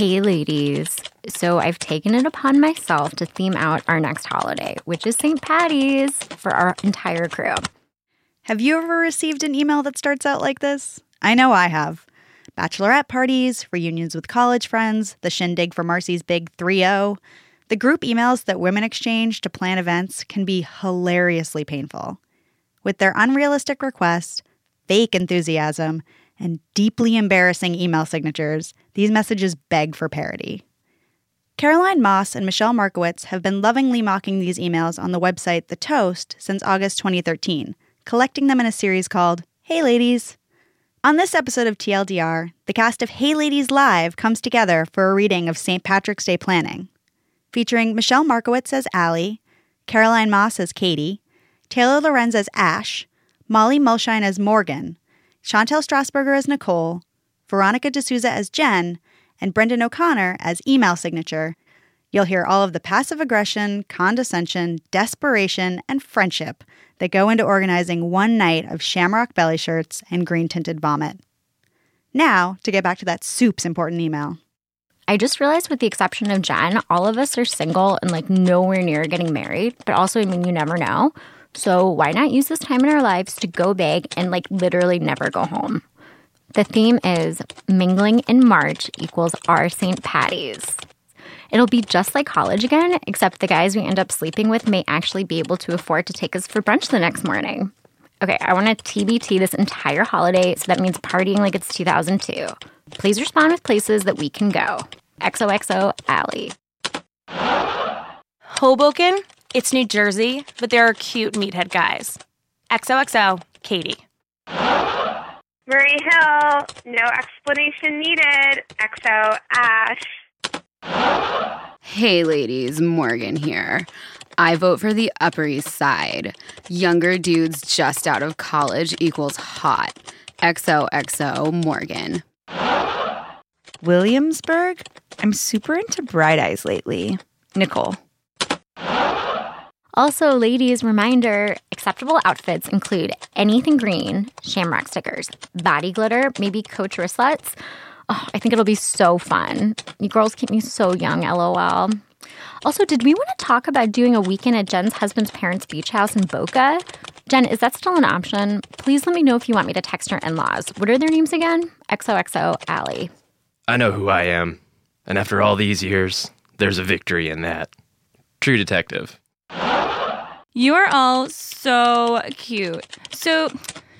Hey, ladies. So I've taken it upon myself to theme out our next holiday, which is St. Patty's, for our entire crew. Have you ever received an email that starts out like this? I know I have. Bachelorette parties, reunions with college friends, the shindig for Marcy's big 3 0. The group emails that women exchange to plan events can be hilariously painful. With their unrealistic requests, fake enthusiasm, and deeply embarrassing email signatures, these messages beg for parody. Caroline Moss and Michelle Markowitz have been lovingly mocking these emails on the website The Toast since August 2013, collecting them in a series called Hey Ladies. On this episode of TLDR, the cast of Hey Ladies Live comes together for a reading of St. Patrick's Day planning, featuring Michelle Markowitz as Allie, Caroline Moss as Katie, Taylor Lorenz as Ash, Molly Mulshine as Morgan, Chantel Strasburger as Nicole, Veronica D'Souza as Jen, and Brendan O'Connor as email signature. You'll hear all of the passive aggression, condescension, desperation, and friendship that go into organizing one night of shamrock belly shirts and green tinted vomit. Now, to get back to that soup's important email. I just realized, with the exception of Jen, all of us are single and like nowhere near getting married. But also, I mean, you never know. So why not use this time in our lives to go big and like literally never go home? The theme is mingling in March equals our St. Patty's. It'll be just like college again, except the guys we end up sleeping with may actually be able to afford to take us for brunch the next morning. Okay, I want to TBT this entire holiday, so that means partying like it's 2002. Please respond with places that we can go. XOXO Allie. Hoboken, it's New Jersey, but there are cute meathead guys. XOXO, Katie. Murray Hill, no explanation needed. XO Ash. Hey, ladies, Morgan here. I vote for the Upper East Side. Younger dudes just out of college equals hot. XOXO Morgan. Williamsburg? I'm super into bright eyes lately. Nicole. Also, ladies, reminder acceptable outfits include anything green, shamrock stickers, body glitter, maybe coach wristlets. Oh, I think it'll be so fun. You girls keep me so young, lol. Also, did we want to talk about doing a weekend at Jen's husband's parents' beach house in Boca? Jen, is that still an option? Please let me know if you want me to text her in laws. What are their names again? XOXO Allie. I know who I am. And after all these years, there's a victory in that. True detective. You are all so cute. So,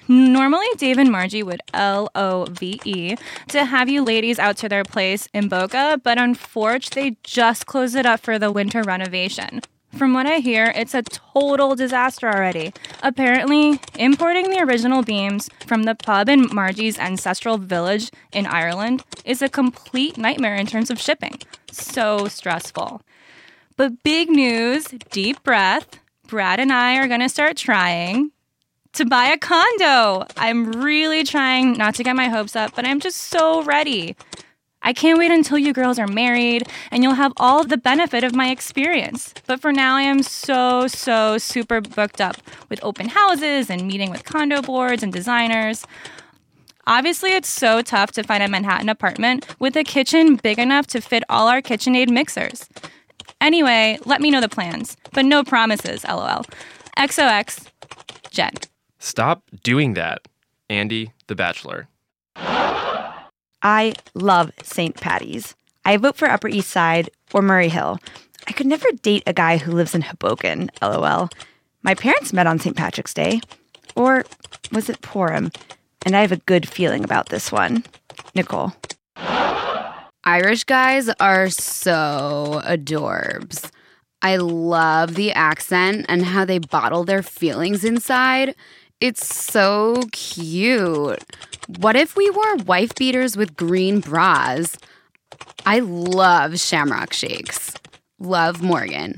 normally Dave and Margie would L O V E to have you ladies out to their place in Boca, but unfortunately, they just closed it up for the winter renovation. From what I hear, it's a total disaster already. Apparently, importing the original beams from the pub in Margie's ancestral village in Ireland is a complete nightmare in terms of shipping. So stressful. But big news, deep breath. Brad and I are going to start trying to buy a condo. I'm really trying not to get my hopes up, but I'm just so ready. I can't wait until you girls are married and you'll have all the benefit of my experience. But for now, I am so, so super booked up with open houses and meeting with condo boards and designers. Obviously, it's so tough to find a Manhattan apartment with a kitchen big enough to fit all our KitchenAid mixers. Anyway, let me know the plans, but no promises, lol. XOX, Jen. Stop doing that, Andy the Bachelor. I love St. Patty's. I vote for Upper East Side or Murray Hill. I could never date a guy who lives in Hoboken, lol. My parents met on St. Patrick's Day. Or was it Purim? And I have a good feeling about this one. Nicole. Irish guys are so adorbs. I love the accent and how they bottle their feelings inside. It's so cute. What if we wore wife beaters with green bras? I love shamrock shakes. Love Morgan.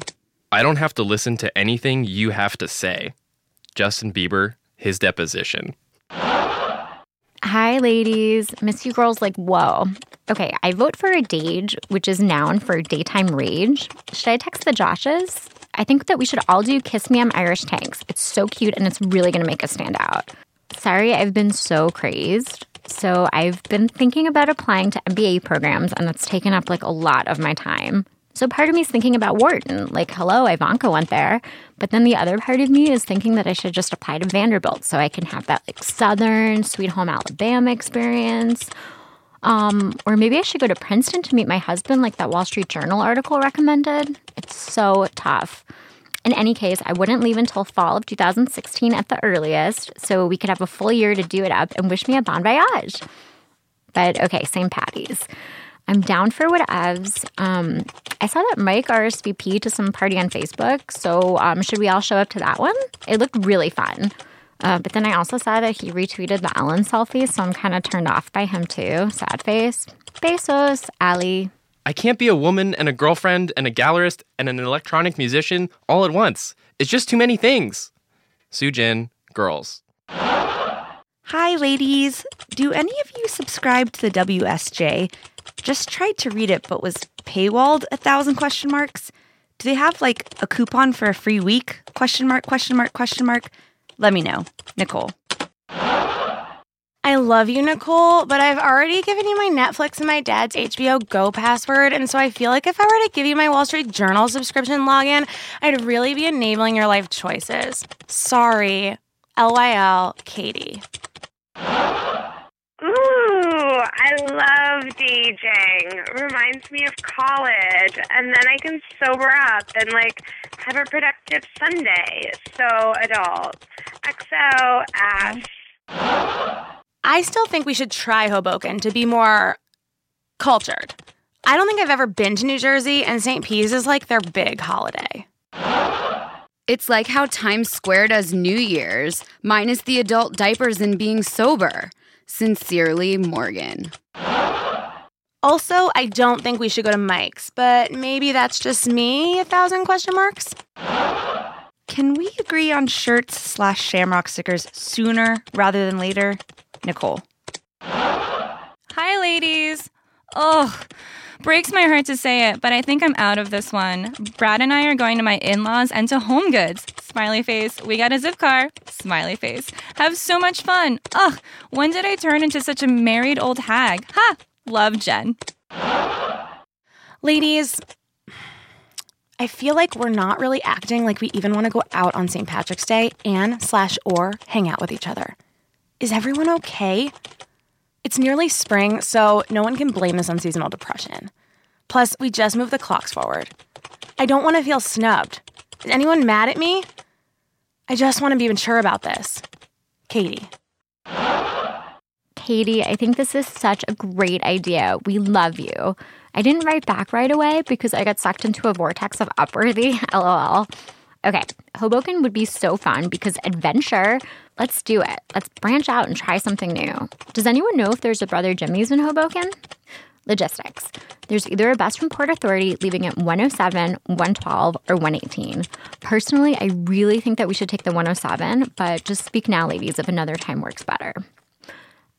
I don't have to listen to anything you have to say. Justin Bieber, his deposition. Hi, ladies. Miss you girls like, whoa. Okay, I vote for a Dage, which is noun for daytime rage. Should I text the Joshes? I think that we should all do Kiss Me I'm Irish Tanks. It's so cute and it's really gonna make us stand out. Sorry, I've been so crazed. So I've been thinking about applying to MBA programs, and it's taken up like a lot of my time. So part of me is thinking about Wharton, like, hello, Ivanka went there. But then the other part of me is thinking that I should just apply to Vanderbilt so I can have that like Southern, Sweet Home Alabama experience. Um, or maybe I should go to Princeton to meet my husband, like that Wall Street Journal article recommended. It's so tough. In any case, I wouldn't leave until fall of 2016 at the earliest, so we could have a full year to do it up and wish me a bon voyage. But okay, same Patty's. I'm down for whatevs. Um, I saw that Mike RSVP to some party on Facebook, so um, should we all show up to that one? It looked really fun. Uh, but then I also saw that he retweeted the Ellen selfie, so I'm kind of turned off by him too. Sad face. Besos, Allie. I can't be a woman and a girlfriend and a gallerist and an electronic musician all at once. It's just too many things. Sujin, girls. Hi, ladies. Do any of you subscribe to the WSJ? Just tried to read it, but was paywalled a thousand question marks. Do they have like a coupon for a free week? Question mark, question mark, question mark. Let me know. Nicole. I love you, Nicole, but I've already given you my Netflix and my dad's HBO Go password. And so I feel like if I were to give you my Wall Street Journal subscription login, I'd really be enabling your life choices. Sorry. LYL, Katie. Ooh, I love DJing. Reminds me of college. And then I can sober up and like have a productive Sunday. So adult. XO Ash. I still think we should try Hoboken to be more cultured. I don't think I've ever been to New Jersey, and St. P's is like their big holiday. It's like how Times Square does New Year's, minus the adult diapers and being sober. Sincerely, Morgan. Also, I don't think we should go to Mike's, but maybe that's just me, a thousand question marks. Can we agree on shirts slash shamrock stickers sooner rather than later? Nicole. Hi, ladies. Oh, breaks my heart to say it, but I think I'm out of this one. Brad and I are going to my in laws and to Home Goods. Smiley face. We got a zip car. Smiley face. Have so much fun. Ugh, when did I turn into such a married old hag? Ha! Love Jen. Ladies, I feel like we're not really acting like we even want to go out on St. Patrick's Day and slash or hang out with each other. Is everyone okay? It's nearly spring, so no one can blame this on seasonal depression. Plus, we just moved the clocks forward. I don't want to feel snubbed. Is anyone mad at me? I just want to be mature about this. Katie. Katie, I think this is such a great idea. We love you. I didn't write back right away because I got sucked into a vortex of Upworthy. LOL. Okay, Hoboken would be so fun because adventure. Let's do it. Let's branch out and try something new. Does anyone know if there's a Brother Jimmy's in Hoboken? Logistics. There's either a bus from Port Authority leaving at 107, 112, or 118. Personally, I really think that we should take the 107, but just speak now, ladies, if another time works better.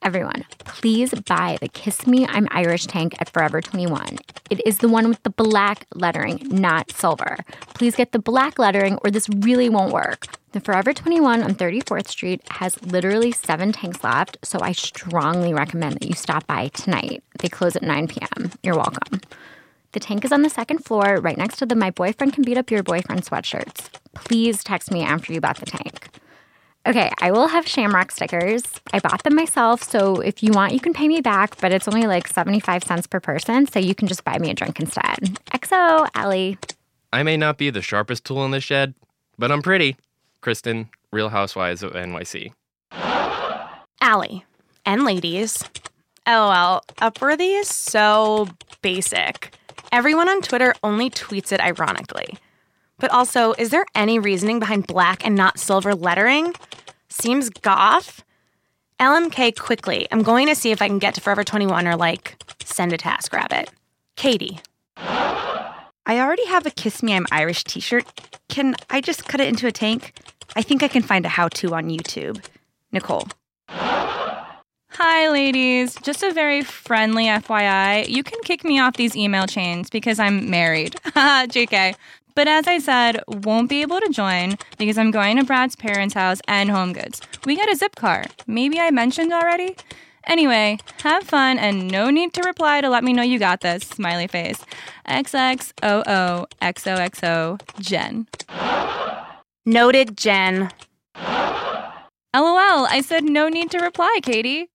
Everyone, please buy the Kiss Me I'm Irish tank at Forever 21. It is the one with the black lettering, not silver. Please get the black lettering or this really won't work. The Forever 21 on 34th Street has literally seven tanks left, so I strongly recommend that you stop by tonight. They close at 9 p.m. You're welcome. The tank is on the second floor, right next to the My Boyfriend Can Beat Up Your Boyfriend sweatshirts. Please text me after you bought the tank. Okay, I will have shamrock stickers. I bought them myself, so if you want, you can pay me back, but it's only like 75 cents per person, so you can just buy me a drink instead. XO, Allie. I may not be the sharpest tool in the shed, but I'm pretty. Kristen, Real Housewives of NYC. Allie and ladies. LOL, Upworthy is so basic. Everyone on Twitter only tweets it ironically. But also, is there any reasoning behind black and not silver lettering? Seems goth. LMK quickly. I'm going to see if I can get to Forever 21 or like send a task rabbit. Katie. I already have a Kiss Me I'm Irish t shirt. Can I just cut it into a tank? I think I can find a how to on YouTube. Nicole. Hi, ladies. Just a very friendly FYI. You can kick me off these email chains because I'm married. JK. But as I said, won't be able to join because I'm going to Brad's parents' house and Home Goods. We got a zip car. Maybe I mentioned already? Anyway, have fun and no need to reply to let me know you got this. Smiley face. XXOO XOXO Jen. Noted, Jen. LOL, I said no need to reply, Katie.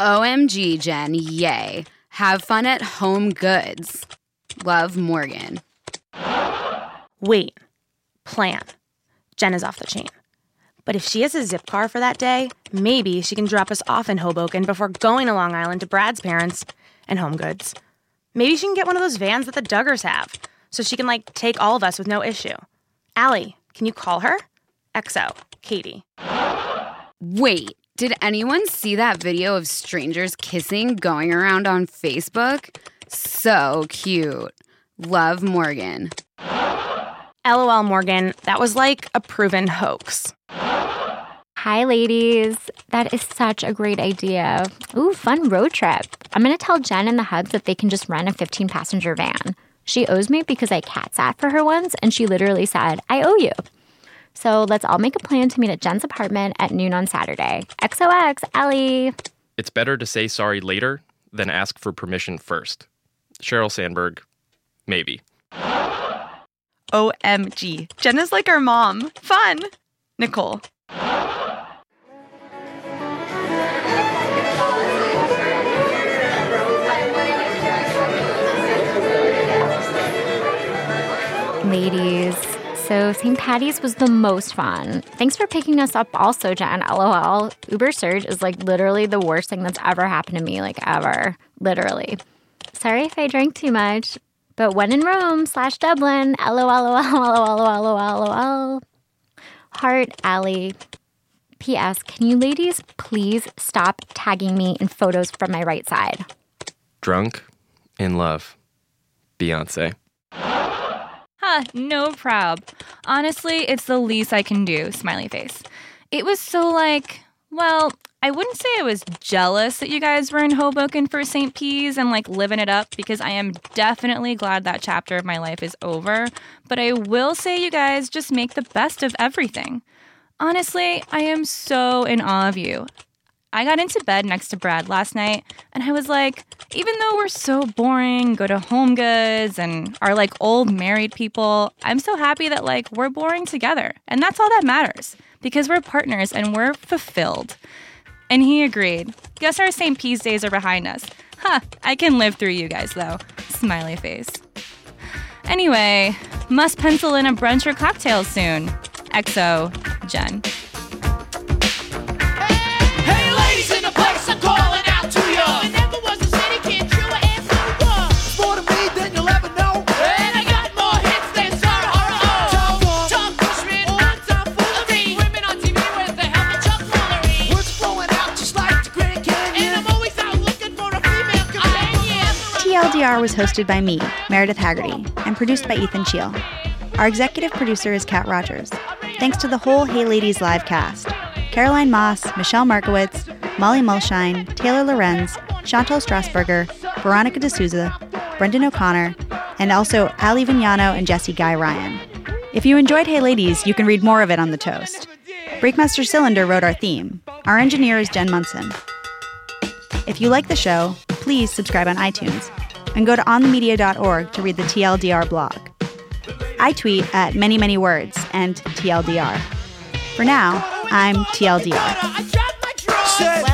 OMG, Jen, yay. Have fun at Home Goods. Love, Morgan. Wait. Plan. Jen is off the chain. But if she has a zip car for that day, maybe she can drop us off in Hoboken before going to Long Island to Brad's parents and Home Goods. Maybe she can get one of those vans that the Duggars have, so she can like take all of us with no issue. Allie, can you call her? XO, Katie. Wait, did anyone see that video of strangers kissing going around on Facebook? So cute. Love, Morgan. LOL, Morgan, that was like a proven hoax. Hi, ladies. That is such a great idea. Ooh, fun road trip. I'm going to tell Jen and the Hubs that they can just rent a 15 passenger van. She owes me because I cat sat for her once, and she literally said, I owe you. So let's all make a plan to meet at Jen's apartment at noon on Saturday. XOX, Ellie. It's better to say sorry later than ask for permission first. Sheryl Sandberg, maybe. OMG. Jenna's like our mom. Fun. Nicole. Ladies. So St. Patty's was the most fun. Thanks for picking us up also, Jen. LOL. Uber Surge is like literally the worst thing that's ever happened to me, like ever. Literally. Sorry if I drank too much. But when in Rome slash Dublin, LOL, LOL, LOL, LOL, LOL. Heart Allie. P.S. Can you ladies please stop tagging me in photos from my right side? Drunk, in love. Beyonce. Huh, no prob. Honestly, it's the least I can do, smiley face. It was so like, well, I wouldn't say I was jealous that you guys were in Hoboken for St. P's and like living it up because I am definitely glad that chapter of my life is over. But I will say you guys just make the best of everything. Honestly, I am so in awe of you. I got into bed next to Brad last night and I was like, even though we're so boring, go to home goods and are like old married people, I'm so happy that like we're boring together. And that's all that matters because we're partners and we're fulfilled. And he agreed. Guess our St. P's days are behind us. Huh, I can live through you guys though. Smiley face. Anyway, must pencil in a brunch or cocktail soon. XO, Jen. TLDR was hosted by me, Meredith Haggerty, and produced by Ethan Chiel. Our executive producer is Kat Rogers. Thanks to the whole Hey Ladies live cast Caroline Moss, Michelle Markowitz, Molly Mulshine, Taylor Lorenz, Chantal Strasburger, Veronica D'Souza, Brendan O'Connor, and also Ali Vignano and Jesse Guy Ryan. If you enjoyed Hey Ladies, you can read more of it on the toast. Breakmaster Cylinder wrote our theme. Our engineer is Jen Munson. If you like the show, please subscribe on iTunes and go to onthemedia.org to read the TLDR blog. I tweet at many, many words and TLDR. For now, I'm TLDR.